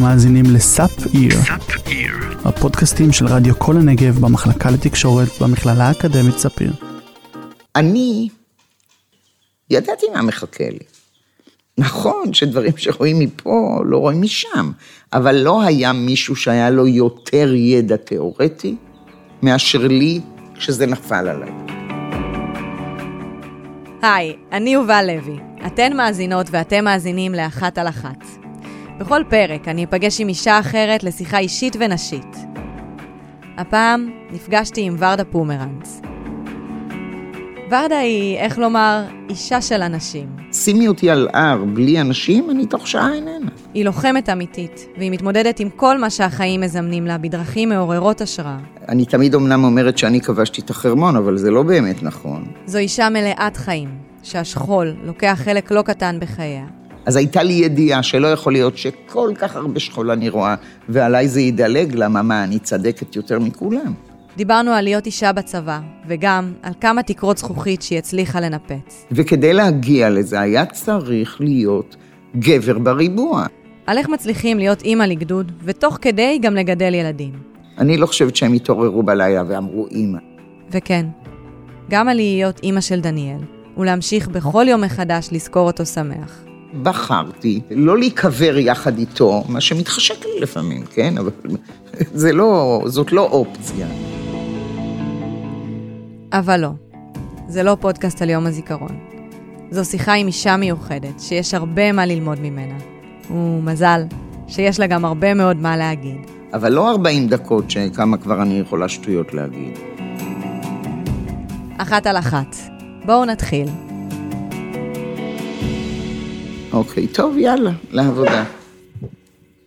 אתם מאזינים לסאפ איר, הפודקאסטים של רדיו כל הנגב במחלקה לתקשורת במכללה האקדמית ספיר. אני ידעתי מה מחכה לי. נכון שדברים שרואים מפה לא רואים משם, אבל לא היה מישהו שהיה לו יותר ידע תיאורטי מאשר לי כשזה נפל עליי. היי, אני יובל לוי. אתן מאזינות ואתם מאזינים לאחת על אחת. בכל פרק אני אפגש עם אישה אחרת לשיחה אישית ונשית. הפעם נפגשתי עם ורדה פומרנץ. ורדה היא, איך לומר, אישה של אנשים. שימי אותי על הר בלי אנשים, אני תוך שעה איננה. היא לוחמת אמיתית, והיא מתמודדת עם כל מה שהחיים מזמנים לה בדרכים מעוררות השראה. אני תמיד אמנם אומרת שאני כבשתי את החרמון, אבל זה לא באמת נכון. זו אישה מלאת חיים, שהשכול לוקח חלק לא קטן בחייה. אז הייתה לי ידיעה שלא יכול להיות שכל כך הרבה שכול אני רואה, ועליי זה ידלג, למה מה, אני צדקת יותר מכולם. דיברנו על להיות אישה בצבא, וגם על כמה תקרות זכוכית שהיא הצליחה לנפץ. וכדי להגיע לזה היה צריך להיות גבר בריבוע. על איך מצליחים להיות אימא לגדוד, ותוך כדי גם לגדל ילדים. אני לא חושבת שהם התעוררו בלילה ואמרו אימא. וכן, גם על להיות אימא של דניאל, ולהמשיך בכל יום מחדש לזכור אותו שמח. בחרתי לא להיקבר יחד איתו, מה שמתחשק לי לפעמים, כן? אבל זה לא, זאת לא אופציה. אבל לא, זה לא פודקאסט על יום הזיכרון. זו שיחה עם אישה מיוחדת, שיש הרבה מה ללמוד ממנה. ומזל, שיש לה גם הרבה מאוד מה להגיד. אבל לא 40 דקות שכמה כבר אני יכולה שטויות להגיד. אחת על אחת. בואו נתחיל. אוקיי, טוב, יאללה, לעבודה.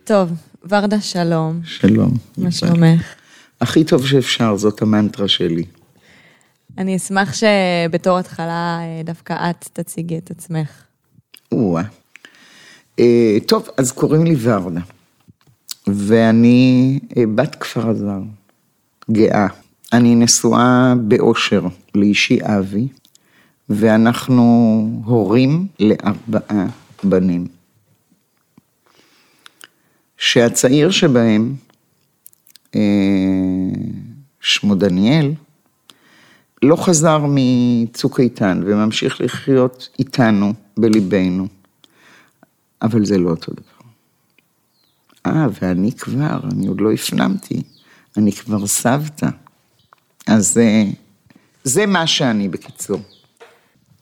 טוב, ורדה, שלום. שלום. מה שלומך? הכי טוב שאפשר, זאת המנטרה שלי. אני אשמח שבתור התחלה אה, דווקא את תציגי את עצמך. או-אה. אה, טוב, אז קוראים לי ורדה, ואני אה, בת כפר אזר, גאה. אני נשואה באושר לאישי אבי, ואנחנו הורים לארבעה בנים. שהצעיר שבהם, אה, שמו דניאל, לא חזר מצוק איתן וממשיך לחיות איתנו, בליבנו. אבל זה לא אותו דבר. אה, ואני כבר, אני עוד לא הפנמתי, אני כבר סבתא. אז זה, זה מה שאני בקיצור.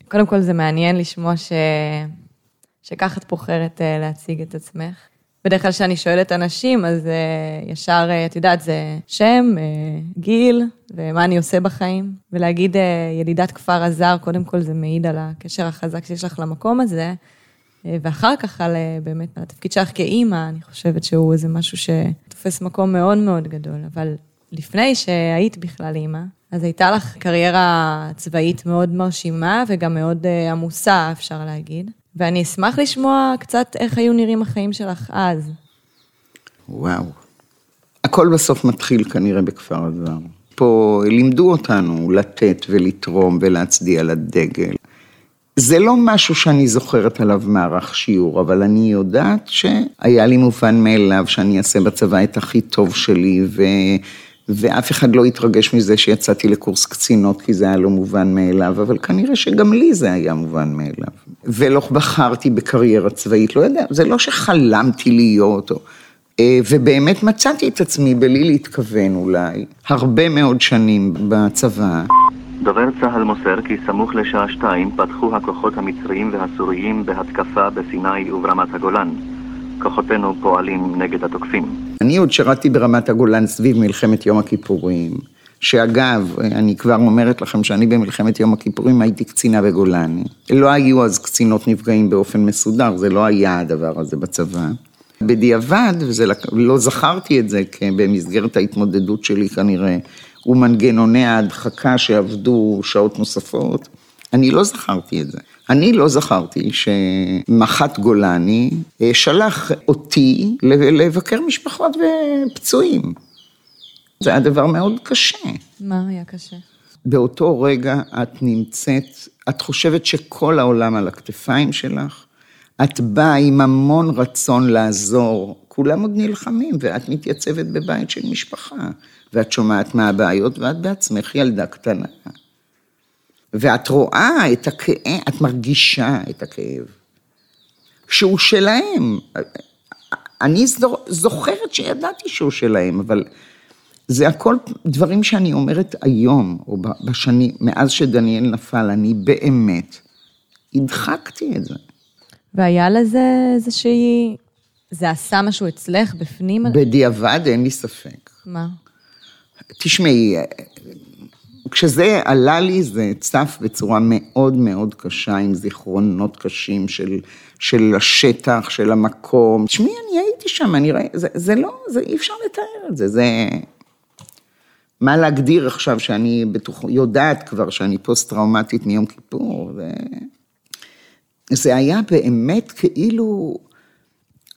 קודם כל זה מעניין לשמוע ש... שככה את בוחרת uh, להציג את עצמך. בדרך כלל כשאני שואלת אנשים, אז uh, ישר, uh, את יודעת, זה שם, uh, גיל, ומה אני עושה בחיים. ולהגיד uh, ילידת כפר הזר, קודם כל זה מעיד על הקשר החזק שיש לך למקום הזה, uh, ואחר כך על uh, באמת, על התפקיד שלך כאימא, אני חושבת שהוא איזה משהו שתופס מקום מאוד מאוד גדול. אבל לפני שהיית בכלל אימא, אז הייתה לך קריירה צבאית מאוד מרשימה וגם מאוד uh, עמוסה, אפשר להגיד. ואני אשמח לשמוע קצת איך היו נראים החיים שלך אז. וואו. הכל בסוף מתחיל כנראה בכפר אזר. פה לימדו אותנו לתת ולתרום ולהצדיע לדגל. זה לא משהו שאני זוכרת עליו מערך שיעור, אבל אני יודעת שהיה לי מובן מאליו שאני אעשה בצבא את הכי טוב שלי, ו... ואף אחד לא התרגש מזה שיצאתי לקורס קצינות, כי זה היה לא מובן מאליו, אבל כנראה שגם לי זה היה מובן מאליו. ולא בחרתי בקריירה צבאית, לא יודע, זה לא שחלמתי להיות, או... ובאמת מצאתי את עצמי בלי להתכוון אולי, הרבה מאוד שנים בצבא. דובר צה"ל מוסר כי סמוך לשעה שתיים פתחו הכוחות המצריים והסוריים בהתקפה בסיני וברמת הגולן. כוחותינו פועלים נגד התוקפים. אני עוד שירתי ברמת הגולן סביב מלחמת יום הכיפורים, שאגב, אני כבר אומרת לכם שאני במלחמת יום הכיפורים הייתי קצינה בגולני. לא היו אז קצינות נפגעים באופן מסודר, זה לא היה הדבר הזה בצבא. בדיעבד, ולא זכרתי את זה במסגרת ההתמודדות שלי כנראה, ומנגנוני ההדחקה שעבדו שעות נוספות, אני לא זכרתי את זה. אני לא זכרתי שמח"ט גולני אה, שלח אותי לבקר משפחות ופצועים. זה היה דבר מאוד קשה. מה היה קשה? באותו רגע את נמצאת, את חושבת שכל העולם על הכתפיים שלך, את באה עם המון רצון לעזור, כולם עוד נלחמים, ואת מתייצבת בבית של משפחה, ואת שומעת מה הבעיות, ואת בעצמך ילדה קטנה. ואת רואה את הכאב, את מרגישה את הכאב, שהוא שלהם. אני זוכרת שידעתי שהוא שלהם, אבל זה הכל דברים שאני אומרת היום, או בשנים, מאז שדניאל נפל, אני באמת הדחקתי את זה. והיה לזה איזושהי, זה עשה משהו אצלך בפנים? בדיעבד אין לי ספק. מה? תשמעי, כשזה עלה לי, זה צף בצורה מאוד מאוד קשה, עם זיכרונות קשים של, של השטח, של המקום. תשמעי, אני הייתי שם, אני ראיתי, זה, זה לא, זה אי אפשר לתאר את זה, זה... מה להגדיר עכשיו שאני בטוח, יודעת כבר שאני פוסט-טראומטית מיום כיפור, ו... זה היה באמת כאילו,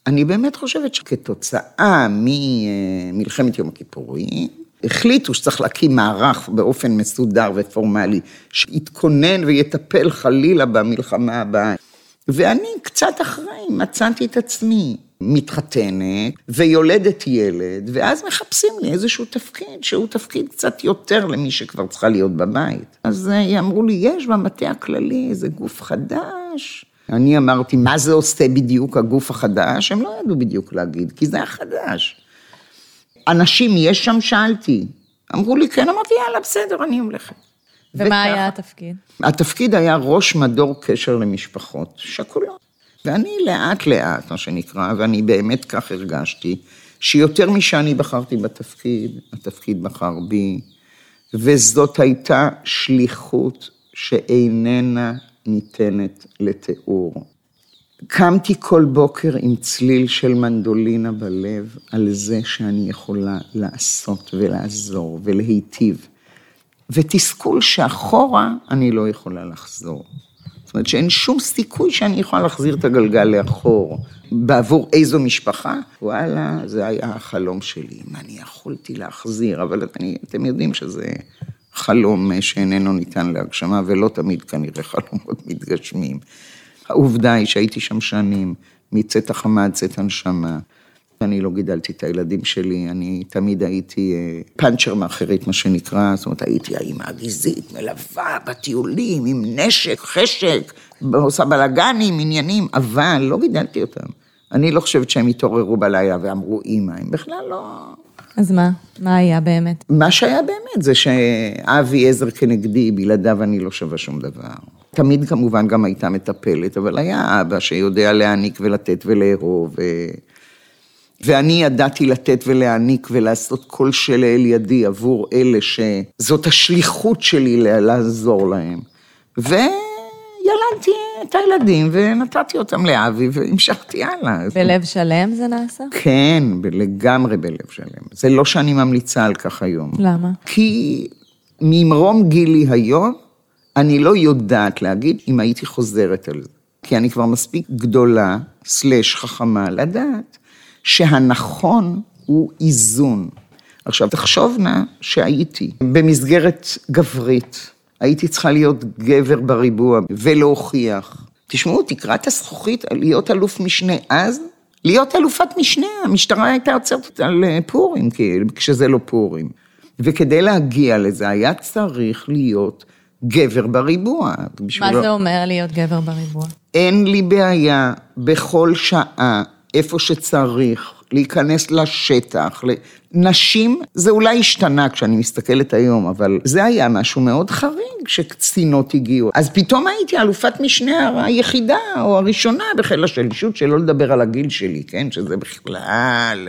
אני באמת חושבת שכתוצאה ממלחמת יום הכיפורים, החליטו שצריך להקים מערך באופן מסודר ופורמלי, שיתכונן ויטפל חלילה במלחמה הבאה. ואני קצת אחרי מצאתי את עצמי מתחתנת ויולדת ילד, ואז מחפשים לי איזשהו תפקיד, שהוא תפקיד קצת יותר למי שכבר צריכה להיות בבית. אז אה, אמרו לי, יש במטה הכללי איזה גוף חדש. אני אמרתי, מה זה עושה בדיוק הגוף החדש? הם לא ידעו בדיוק להגיד, כי זה היה חדש. אנשים יש שם? שאלתי. אמרו לי, כן, אמרתי, יאללה, בסדר, אני הולכת. ומה וכך, היה התפקיד? התפקיד היה ראש מדור קשר למשפחות שכולות. ואני לאט לאט, מה שנקרא, ואני באמת כך הרגשתי, שיותר משאני בחרתי בתפקיד, התפקיד בחר בי, וזאת הייתה שליחות שאיננה ניתנת לתיאור. קמתי כל בוקר עם צליל של מנדולינה בלב על זה שאני יכולה לעשות ולעזור ולהיטיב. ותסכול שאחורה אני לא יכולה לחזור. זאת אומרת שאין שום סיכוי שאני יכולה להחזיר את הגלגל לאחור. בעבור איזו משפחה? וואלה, זה היה החלום שלי, אם אני יכולתי להחזיר, אבל אני, אתם יודעים שזה חלום שאיננו ניתן להגשמה, ולא תמיד כנראה חלומות מתגשמים. העובדה היא שהייתי שם שנים, מצאת החמה עד צאת הנשמה. אני לא גידלתי את הילדים שלי, אני תמיד הייתי אה, פאנצ'ר מאחרית, מה שנקרא, זאת אומרת, הייתי האימא הגזעית, מלווה בטיולים, עם נשק, חשק, עושה בלאגנים, עניינים, אבל לא גידלתי אותם. אני לא חושבת שהם התעוררו בלילה ואמרו אימא, הם בכלל לא... אז מה? מה היה באמת? מה שהיה באמת זה שאבי עזר כנגדי, בלעדיו אני לא שווה שום דבר. תמיד כמובן גם הייתה מטפלת, אבל היה אבא שיודע להעניק ולתת ולאהוב. ו... ואני ידעתי לתת ולהעניק ולעשות כל שלאל ידי עבור אלה שזאת השליחות שלי לעזור להם. וילדתי את הילדים ונתתי אותם לאבי והמשכתי הלאה. בלב שלם זה נעשה? כן, לגמרי בלב שלם. זה לא שאני ממליצה על כך היום. למה? כי ממרום גילי היום, אני לא יודעת להגיד אם הייתי חוזרת על זה. כי אני כבר מספיק גדולה, סלש חכמה, לדעת שהנכון הוא איזון. עכשיו, תחשוב נא שהייתי במסגרת גברית, הייתי צריכה להיות גבר בריבוע ולהוכיח. תשמעו, תקרת הזכוכית, להיות אלוף משנה אז, להיות אלופת משנה, המשטרה הייתה עוצרת על פורים, כאילו, כשזה לא פורים. וכדי להגיע לזה היה צריך להיות גבר בריבוע. מה זה אומר להיות גבר בריבוע? אין לי בעיה בכל שעה, איפה שצריך, להיכנס לשטח. נשים, זה אולי השתנה כשאני מסתכלת היום, אבל זה היה משהו מאוד חריג שקצינות הגיעו. אז פתאום הייתי אלופת משנה היחידה או הראשונה בחיל השלישות, שלא לדבר על הגיל שלי, כן? שזה בכלל...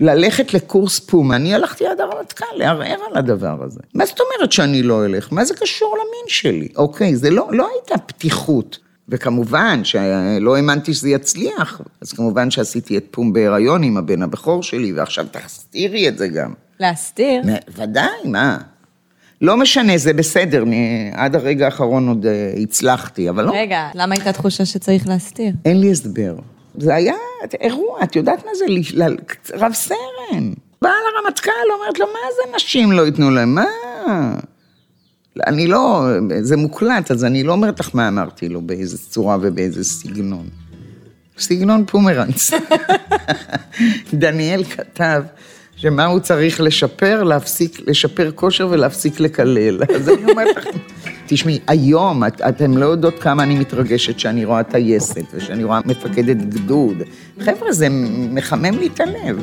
ללכת לקורס פומה, אני הלכתי עד הרמטכ"ל לערער על הדבר הזה. מה זאת אומרת שאני לא אלך? מה זה קשור למין שלי? אוקיי, זה לא, לא הייתה פתיחות. וכמובן שלא האמנתי שזה יצליח, אז כמובן שעשיתי את פום בהיריון עם הבן הבכור שלי, ועכשיו תסתירי את זה גם. להסתיר? ודאי, מה? לא משנה, זה בסדר, עד הרגע האחרון עוד אה, הצלחתי, אבל לא... רגע, למה הייתה תחושה שצריך להסתיר? אין לי הסבר. זה היה אירוע, את יודעת מה זה? רב סרן. באה לרמטכ"ל, אומרת לו, מה זה נשים לא ייתנו להם? מה? אני לא, זה מוקלט, אז אני לא אומרת לך מה אמרתי לו, באיזה צורה ובאיזה סגנון. סגנון פומרנץ. דניאל כתב שמה הוא צריך לשפר? להפסיק, לשפר כושר ולהפסיק לקלל. אז אני אומרת לכם, תשמעי, היום את, אתם לא יודעות כמה אני מתרגשת שאני רואה טייסת ושאני רואה מפקדת גדוד. חבר'ה, זה מחמם לי את הלב.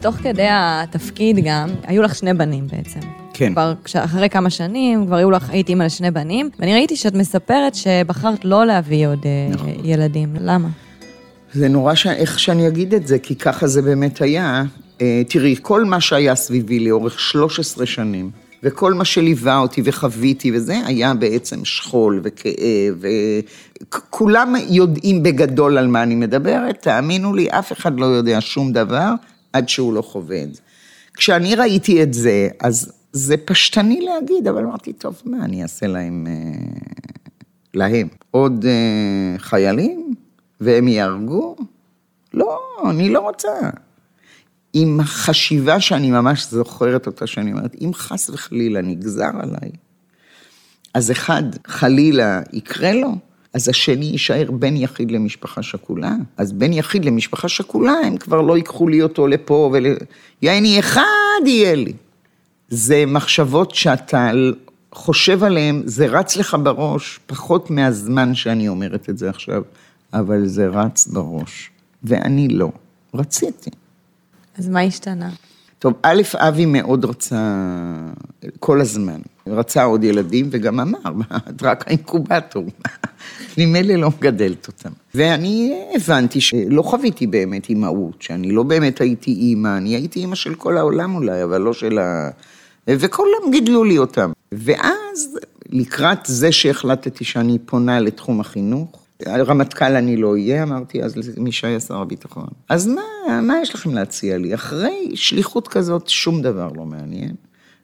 תוך כדי התפקיד גם, היו לך שני בנים בעצם. כן. כבר כש- אחרי כמה שנים, כבר היו לך, היית אימא לשני בנים, ואני ראיתי שאת מספרת שבחרת לא להביא עוד אה, נכון. ילדים. למה? זה נורא ש... איך שאני אגיד את זה, כי ככה זה באמת היה. אה, תראי, כל מה שהיה סביבי לאורך 13 שנים, וכל מה שליווה אותי וחוויתי וזה, היה בעצם שכול וכאב, וכולם יודעים בגדול על מה אני מדברת, תאמינו לי, אף אחד לא יודע שום דבר עד שהוא לא חווה את זה. כשאני ראיתי את זה, אז זה פשטני להגיד, אבל אמרתי, טוב, מה אני אעשה להם, אה, להם? עוד אה, חיילים? והם יהרגו? לא, אני לא רוצה. עם החשיבה שאני ממש זוכרת אותה, שאני אומרת, אם חס וחלילה נגזר עליי, אז אחד, חלילה, יקרה לו, אז השני יישאר בן יחיד למשפחה שכולה. אז בן יחיד למשפחה שכולה, הם כבר לא ייקחו לי אותו לפה ול... יעני, אחד יהיה לי. זה מחשבות שאתה חושב עליהן, זה רץ לך בראש, פחות מהזמן שאני אומרת את זה עכשיו, אבל זה רץ בראש. ואני לא. רציתי. אז מה השתנה? טוב, א', אבי מאוד רצה כל הזמן, רצה עוד ילדים, וגם אמר, את רק האינקובטור, ממילא לא מגדלת אותם. ואני הבנתי שלא חוויתי באמת אימהות, שאני לא באמת הייתי אימא, אני הייתי אימא של כל העולם אולי, אבל לא של ה... וכולם גידלו לי אותם. ואז, לקראת זה שהחלטתי שאני פונה לתחום החינוך, רמטכ"ל אני לא אהיה, אמרתי אז מי שהיה שר הביטחון. אז מה, מה יש לכם להציע לי? אחרי שליחות כזאת, שום דבר לא מעניין.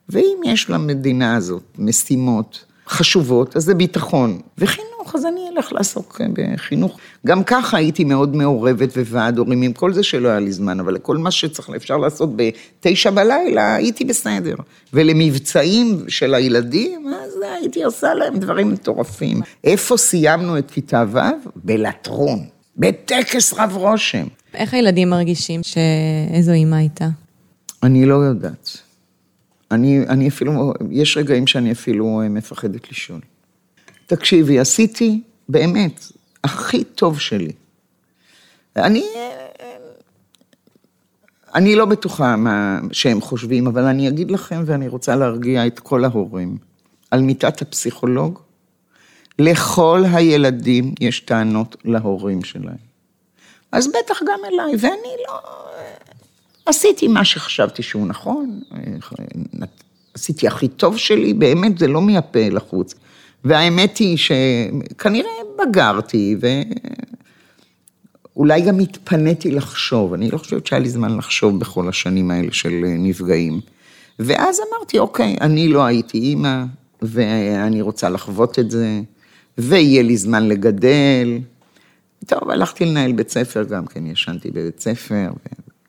ואם יש למדינה הזאת משימות חשובות, אז זה ביטחון. וחינוך, אז אני אלך לעסוק בחינוך. גם ככה הייתי מאוד מעורבת וועד הורים, עם כל זה שלא היה לי זמן, אבל כל מה שצריך, אפשר לעשות בתשע בלילה, הייתי בסדר. ולמבצעים של הילדים, אז הייתי עושה להם דברים מטורפים. איפה סיימנו את כיתה ו'? בלטרון, בטקס רב רושם. איך הילדים מרגישים שאיזו אימא הייתה? אני לא יודעת. אני, אני אפילו, יש רגעים שאני אפילו מפחדת לשאול. תקשיבי, עשיתי באמת הכי טוב שלי. אני, אני לא בטוחה מה שהם חושבים, אבל אני אגיד לכם, ואני רוצה להרגיע את כל ההורים, על מיטת הפסיכולוג, לכל הילדים יש טענות להורים שלהם. אז בטח גם אליי, ואני לא... עשיתי מה שחשבתי שהוא נכון, עשיתי הכי טוב שלי, באמת זה לא מהפה לחוץ. והאמת היא שכנראה בגרתי, ואולי גם התפניתי לחשוב, אני לא חושבת שהיה לי זמן לחשוב בכל השנים האלה של נפגעים. ואז אמרתי, אוקיי, אני לא הייתי אימא, ואני רוצה לחוות את זה, ויהיה לי זמן לגדל. טוב, הלכתי לנהל בית ספר גם כן, ישנתי בבית ספר,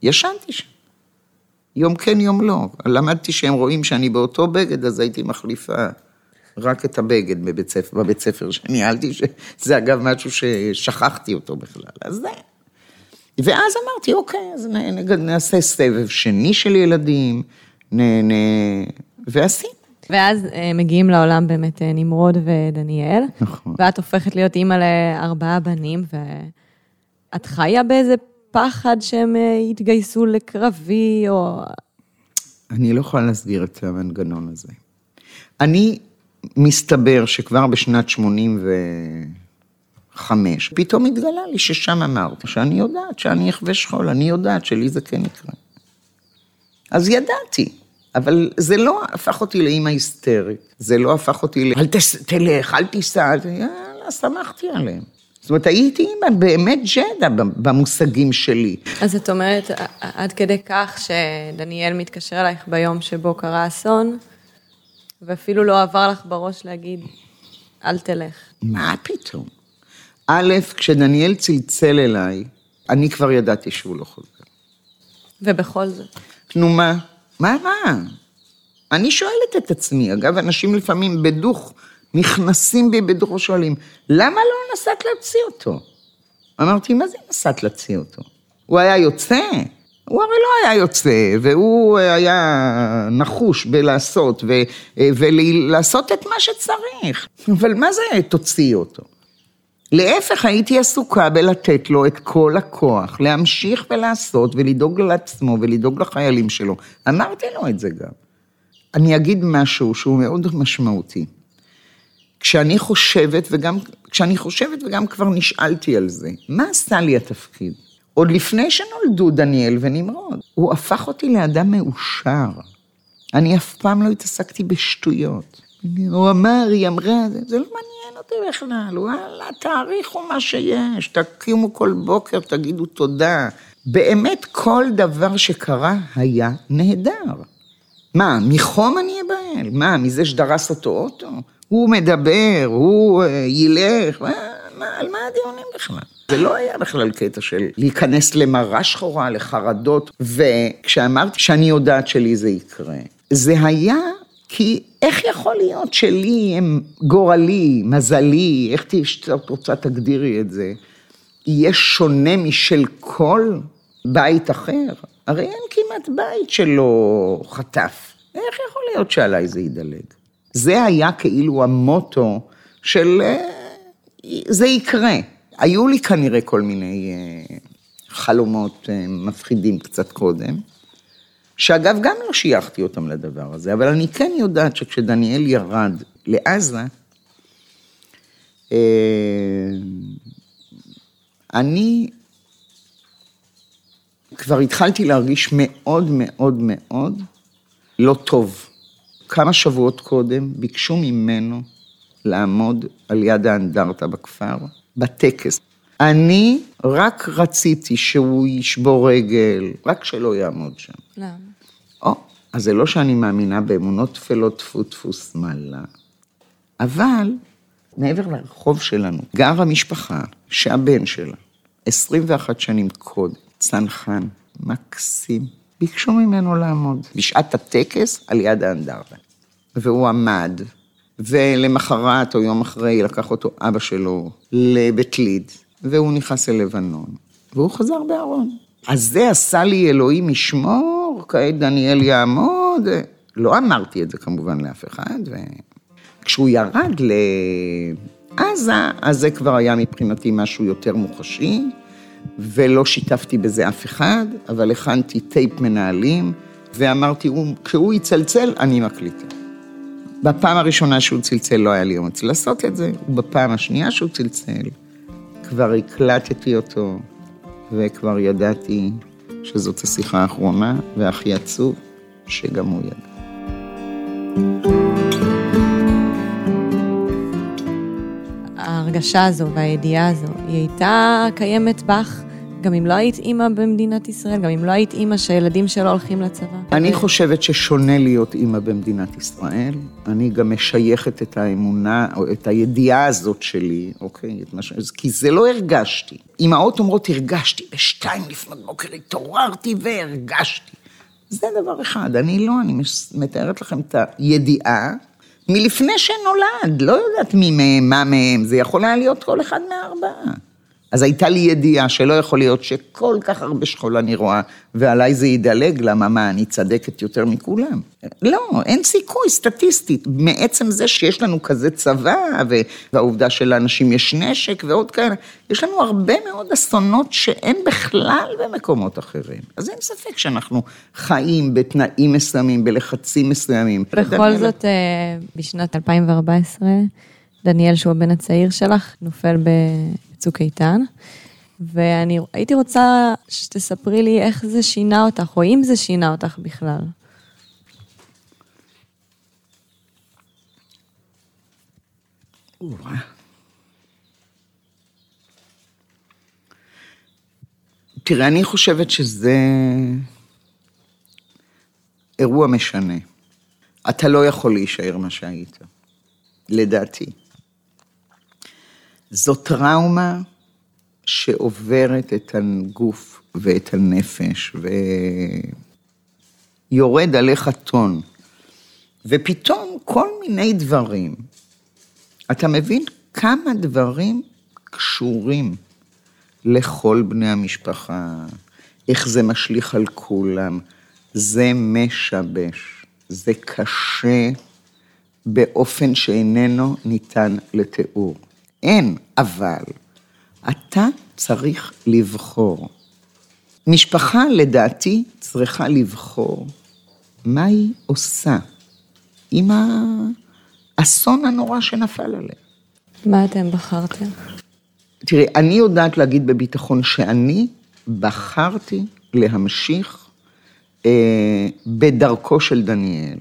ישנתי שם. יום כן, יום לא. למדתי שהם רואים שאני באותו בגד, אז הייתי מחליפה רק את הבגד בבית ספר, בבית ספר שניהלתי, שזה אגב משהו ששכחתי אותו בכלל. אז זה. ואז אמרתי, אוקיי, אז נעשה סבב שני של ילדים, נ... נ... ועשינו. ואז מגיעים לעולם באמת נמרוד ודניאל. נכון. ואת הופכת להיות אימא לארבעה בנים, ואת חיה באיזה פחד שהם יתגייסו לקרבי, או... אני לא יכולה להסביר את המנגנון הזה. אני, מסתבר שכבר בשנת 85, פתאום התגלה לי ששם אמרת, שאני יודעת שאני אחווה שכול, אני יודעת שלי זה כן יקרה. אז ידעתי, אבל זה לא הפך אותי לאימא היסטרית, זה לא הפך אותי ל... אל תלך, אל תיסע, יאללה, שמחתי עליהם. זאת אומרת, הייתי אימא באמת ג'דה במושגים שלי. אז את אומרת, עד כדי כך שדניאל מתקשר אלייך ביום שבו קרה אסון, ואפילו לא עבר לך בראש להגיד, אל תלך. מה פתאום? א', כשדניאל צלצל אליי, אני כבר ידעתי שהוא לא חוזר. ובכל זאת. נו מה? מה, מה? אני שואלת את עצמי, אגב, אנשים לפעמים בדוך, נכנסים בי בדוך ושואלים, למה לא נסעת להוציא אותו? אמרתי, מה זה נסעת להוציא אותו? הוא היה יוצא? הוא הרי לא היה יוצא, והוא היה נחוש בלעשות, ו, ולעשות את מה שצריך. אבל מה זה תוציאי אותו? להפך, הייתי עסוקה בלתת לו את כל הכוח, להמשיך ולעשות ולדאוג לעצמו ולדאוג לחיילים שלו. אמרתי לו את זה גם. אני אגיד משהו שהוא מאוד משמעותי. כשאני חושבת, וגם, כשאני חושבת וגם כבר נשאלתי על זה, מה עשה לי התפקיד? עוד לפני שנולדו דניאל ונמרוד, הוא הפך אותי לאדם מאושר. אני אף פעם לא התעסקתי בשטויות. הוא אמר, היא אמרה, זה, זה לא מעניין אותי בכלל, וואלה, תעריכו מה שיש, תקימו כל בוקר, תגידו תודה. באמת, כל דבר שקרה היה נהדר. מה, מחום אני אבהל? מה, מזה שדרס אותו אוטו? הוא מדבר, הוא uh, ילך, מה, מה, על מה הדיונים בכלל? זה לא היה בכלל קטע של להיכנס למרה שחורה, לחרדות, וכשאמרתי שאני יודעת שלי זה יקרה, זה היה כי איך יכול להיות שלי הם גורלי, מזלי, איך את רוצה תגדירי את זה, יהיה שונה משל כל בית אחר? הרי אין כמעט בית שלא חטף. איך יכול להיות שעליי זה ידלג? זה היה כאילו המוטו של אה, זה יקרה. היו לי כנראה כל מיני אה, חלומות אה, מפחידים קצת קודם, שאגב, גם לא שייכתי אותם לדבר הזה, אבל אני כן יודעת שכשדניאל ירד לעזה, אני כבר התחלתי להרגיש מאוד מאוד מאוד לא טוב. כמה שבועות קודם ביקשו ממנו לעמוד על יד האנדרטה בכפר, בטקס. אני רק רציתי שהוא ישבור רגל, רק שלא יעמוד שם. למה? או, אז זה לא שאני מאמינה באמונות טפלות טפו טפו שמאלה, אבל מעבר לרחוב שלנו גרה משפחה שהבן שלה, 21 שנים קודם, צנחן, מקסים, ביקשו ממנו לעמוד בשעת הטקס על יד האנדרטה. והוא עמד, ולמחרת או יום אחרי לקח אותו אבא שלו לבית ליד, והוא נכנס ללבנון, והוא חזר בארון. אז זה עשה לי אלוהים ישמור, כעת דניאל יעמוד. לא אמרתי את זה כמובן לאף אחד, וכשהוא ירד לעזה, אז זה כבר היה מבחינתי משהו יותר מוחשי. ולא שיתפתי בזה אף אחד, אבל הכנתי טייפ מנהלים, ואמרתי, כשהוא יצלצל, אני מקליטה. בפעם הראשונה שהוא צלצל לא היה לי אומץ לעשות את זה, ובפעם השנייה שהוא צלצל, כבר הקלטתי אותו, וכבר ידעתי שזאת השיחה האחרונה, והכי עצוב, שגם הוא ידע. ההרגשה הזו והידיעה הזו, היא הייתה קיימת בך גם אם לא היית אימא במדינת ישראל, גם אם לא היית אימא שהילדים שלו הולכים לצבא? אני חושבת ששונה להיות אימא במדינת ישראל. אני גם משייכת את האמונה, או את הידיעה הזאת שלי, אוקיי? ש... כי זה לא הרגשתי. אימהות אומרות, הרגשתי, בשתיים לפנות בוקר התעוררתי והרגשתי. זה דבר אחד, אני לא, אני מתארת לכם את הידיעה מלפני שנולד, לא יודעת מי מהם, מה מהם, זה יכול היה להיות כל אחד מהארבעה. אז הייתה לי ידיעה שלא יכול להיות שכל כך הרבה שכול אני רואה, ועליי זה ידלג, למה מה, אני צדקת יותר מכולם? לא, אין סיכוי סטטיסטית. מעצם זה שיש לנו כזה צבא, והעובדה שלאנשים יש נשק ועוד כאלה, יש לנו הרבה מאוד אסונות שאין בכלל במקומות אחרים. אז אין ספק שאנחנו חיים בתנאים מסוימים, בלחצים מסוימים. בכל זאת, אה, בשנת 2014, דניאל, שהוא הבן הצעיר שלך, נופל ב... צוק איתן. ואני הייתי רוצה שתספרי לי איך זה שינה אותך, או אם זה שינה אותך בכלל. תראה, אני חושבת שזה אירוע משנה. אתה לא יכול להישאר מה שהיית, לדעתי. זו טראומה שעוברת את הגוף ואת הנפש, ויורד עליך טון. ופתאום כל מיני דברים, אתה מבין כמה דברים קשורים לכל בני המשפחה, איך זה משליך על כולם, זה משבש, זה קשה באופן שאיננו ניתן לתיאור. אין, אבל אתה צריך לבחור. משפחה, לדעתי, צריכה לבחור מה היא עושה עם האסון הנורא שנפל עליה. מה אתם בחרתם? תראי, אני יודעת להגיד בביטחון שאני בחרתי להמשיך אה, בדרכו של דניאל,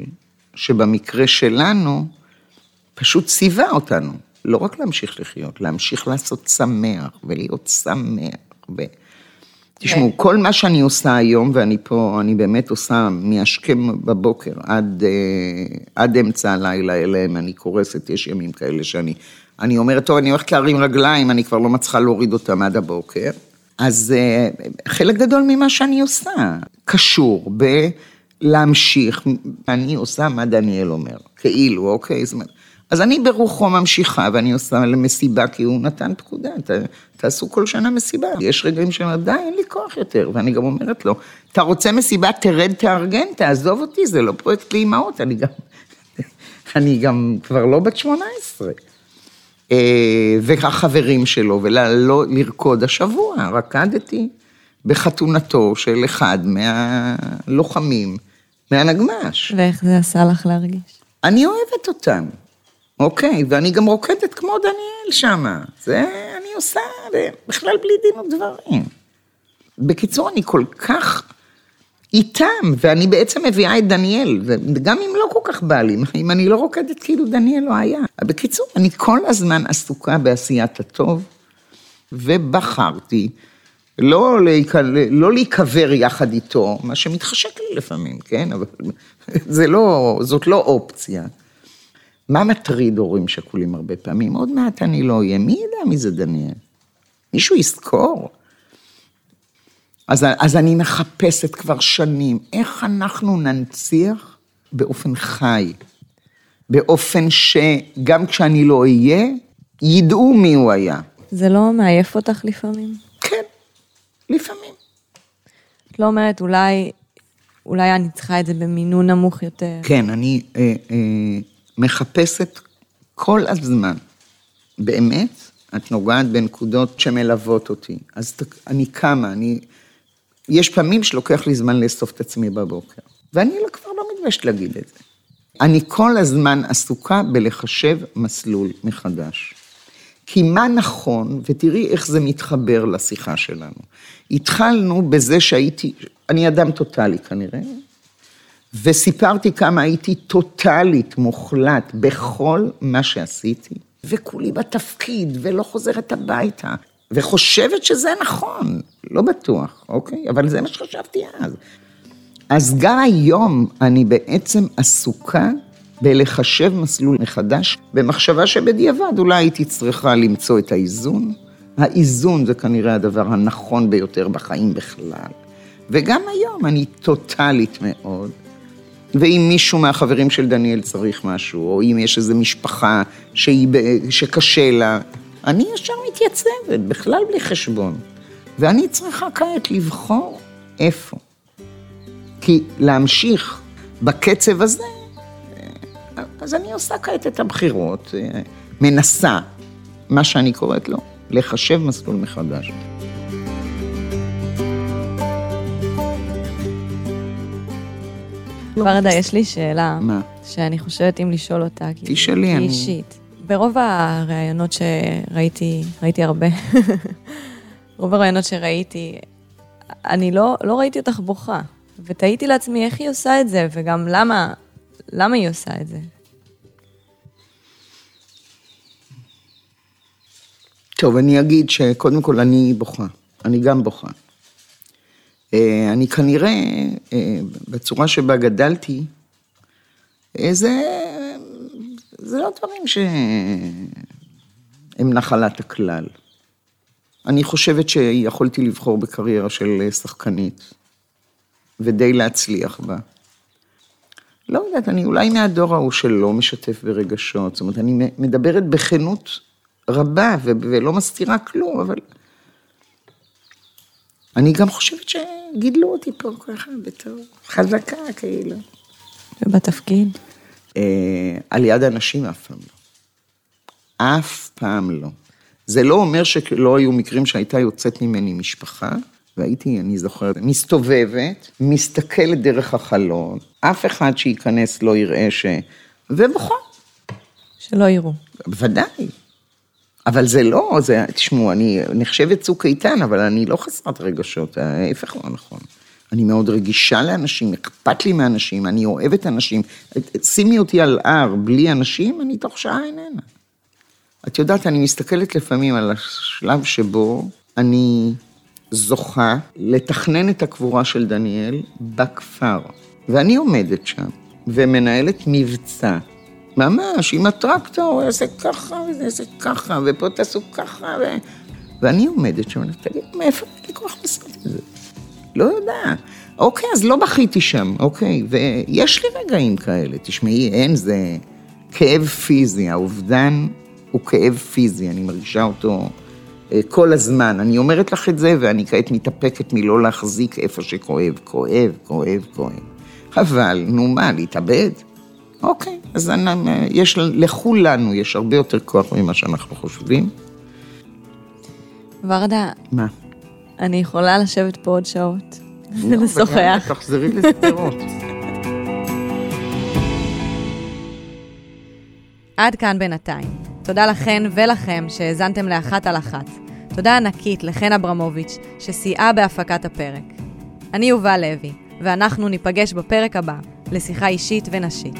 שבמקרה שלנו פשוט ציווה אותנו, לא רק להמשיך לחיות, להמשיך לעשות שמח ולהיות שמח. ו... תשמעו, כל מה שאני עושה היום, ואני פה, אני באמת עושה מהשכם בבוקר עד, אה, עד אמצע הלילה, אלא אם אני קורסת, יש ימים כאלה שאני, אני אומרת, טוב, אני הולכת להרים רגליים, אני כבר לא מצליחה להוריד אותם עד הבוקר. אז אה, חלק גדול ממה שאני עושה קשור בלהמשיך, אני עושה מה דניאל אומר, כאילו, אוקיי, זאת אומרת, אז אני ברוחו ממשיכה, ואני עושה למסיבה, כי הוא נתן פקודה, ת, תעשו כל שנה מסיבה. יש רגעים שאני די, אין לי כוח יותר, ואני גם אומרת לו, אתה רוצה מסיבה, תרד, תארגן, תעזוב אותי, זה לא פרויקט לאימהות, אני גם, אני גם כבר לא בת 18. אה, והחברים שלו, ולרקוד השבוע, רקדתי בחתונתו של אחד מהלוחמים, מהנגמ"ש. ואיך זה עשה לך להרגיש? אני אוהבת אותם. אוקיי, ואני גם רוקדת כמו דניאל שמה. זה אני עושה בכלל בלי דין ודברים. בקיצור, אני כל כך איתם, ואני בעצם מביאה את דניאל, וגם אם לא כל כך בא לי, אם אני לא רוקדת כאילו דניאל לא היה. בקיצור, אני כל הזמן עסוקה בעשיית הטוב, ובחרתי לא, להיק... לא להיקבר יחד איתו, מה שמתחשק לי לפעמים, כן? אבל זה לא, זאת לא אופציה. מה מטריד הורים שכולים הרבה פעמים? עוד מעט אני לא אהיה, מי ידע מי זה דניאל? מישהו יזכור? אז, אז אני מחפשת כבר שנים, איך אנחנו ננציח באופן חי, באופן שגם כשאני לא אהיה, ידעו מי הוא היה. זה לא מעייף אותך לפעמים? כן, לפעמים. את לא אומרת, אולי, אולי אני צריכה את זה במינון נמוך יותר. כן, אני אה, אה, מחפשת כל הזמן. באמת, את נוגעת בנקודות שמלוות אותי. אז אני קמה, אני... יש פעמים שלוקח לי זמן לאסוף את עצמי בבוקר, ואני לא, כבר לא מתביישת להגיד את זה. אני כל הזמן עסוקה בלחשב מסלול מחדש. כי מה נכון, ותראי איך זה מתחבר לשיחה שלנו. התחלנו בזה שהייתי, אני אדם טוטאלי כנראה, וסיפרתי כמה הייתי טוטאלית, מוחלט, בכל מה שעשיתי, וכולי בתפקיד, ולא חוזרת הביתה, וחושבת שזה נכון, לא בטוח, אוקיי? אבל זה מה שחשבתי אז. אז גם היום אני בעצם עסוקה בלחשב מסלול מחדש, במחשבה שבדיעבד אולי הייתי צריכה למצוא את האיזון. האיזון זה כנראה הדבר הנכון ביותר בחיים בכלל. וגם היום אני טוטאלית מאוד. ואם מישהו מהחברים של דניאל צריך משהו, או אם יש איזו משפחה שהיא, שקשה לה, אני ישר מתייצבת, בכלל בלי חשבון. ואני צריכה כעת לבחור איפה. כי להמשיך בקצב הזה, אז אני עושה כעת את הבחירות, מנסה, מה שאני קוראת לו, לחשב מסלול מחדש. ורדה, יש לי שאלה. מה? שאני חושבת אם לשאול אותה. תשאלי, אני... אישית. ברוב הראיונות שראיתי, ראיתי הרבה, רוב הראיונות שראיתי, אני לא, לא ראיתי אותך בוכה. ותהיתי לעצמי איך היא עושה את זה, וגם למה, למה היא עושה את זה. טוב, אני אגיד שקודם כל אני בוכה. אני גם בוכה. אה, אני כנראה, אה, בצורה שבה גדלתי, אה, זה, זה לא דברים שהם נחלת הכלל. אני חושבת שיכולתי לבחור בקריירה של שחקנית, ודי להצליח בה. לא יודעת, אני אולי מהדור ההוא שלא משתף ברגשות, זאת אומרת, אני מדברת בכנות רבה ולא מסתירה כלום, אבל... אני גם חושבת שגידלו אותי פה ככה בתור חזקה, כאילו. ובתפקיד? אה, על יד אנשים אף פעם לא. אף פעם לא. זה לא אומר שלא היו מקרים שהייתה יוצאת ממני משפחה, והייתי, אני זוכרת, מסתובבת, מסתכלת דרך החלון, אף אחד שייכנס לא יראה ש... ובוכה. שלא יראו. בוודאי. אבל זה לא, זה, תשמעו, אני נחשבת צוק איתן, אבל אני לא חסרת רגשות, ההפך לא נכון. אני מאוד רגישה לאנשים, אכפת לי מאנשים, אני אוהבת אנשים. שימי אותי על הר בלי אנשים, אני תוך שעה איננה. את יודעת, אני מסתכלת לפעמים על השלב שבו אני זוכה לתכנן את הקבורה של דניאל בכפר. ואני עומדת שם ומנהלת מבצע, ממש, עם הטרקטור, יעשה ככה וזה יעשה ככה, ופה תעשו ככה, ו... ואני עומדת שם, תגיד, מאיפה אני כל כך לעשות את זה? לא יודעת. אוקיי, אז לא בכיתי שם, אוקיי, ויש לי רגעים כאלה, תשמעי, אין, זה כאב פיזי, האובדן הוא כאב פיזי, אני מרגישה אותו אה, כל הזמן. אני אומרת לך את זה, ואני כעת מתאפקת מלא להחזיק איפה שכואב. כואב, כואב, כואב. אבל, נו מה, להתאבד? אוקיי, אז אני, יש, לכולנו יש הרבה יותר כוח ממה שאנחנו חושבים. ורדה. מה? אני יכולה לשבת פה עוד שעות ולשוחח. תחזרי לשדרות. עד כאן בינתיים. תודה לכן ולכם שהאזנתם לאחת על אחת. תודה ענקית לחן אברמוביץ', שסייעה בהפקת הפרק. אני יובל לוי, ואנחנו ניפגש בפרק הבא, לשיחה אישית ונשית.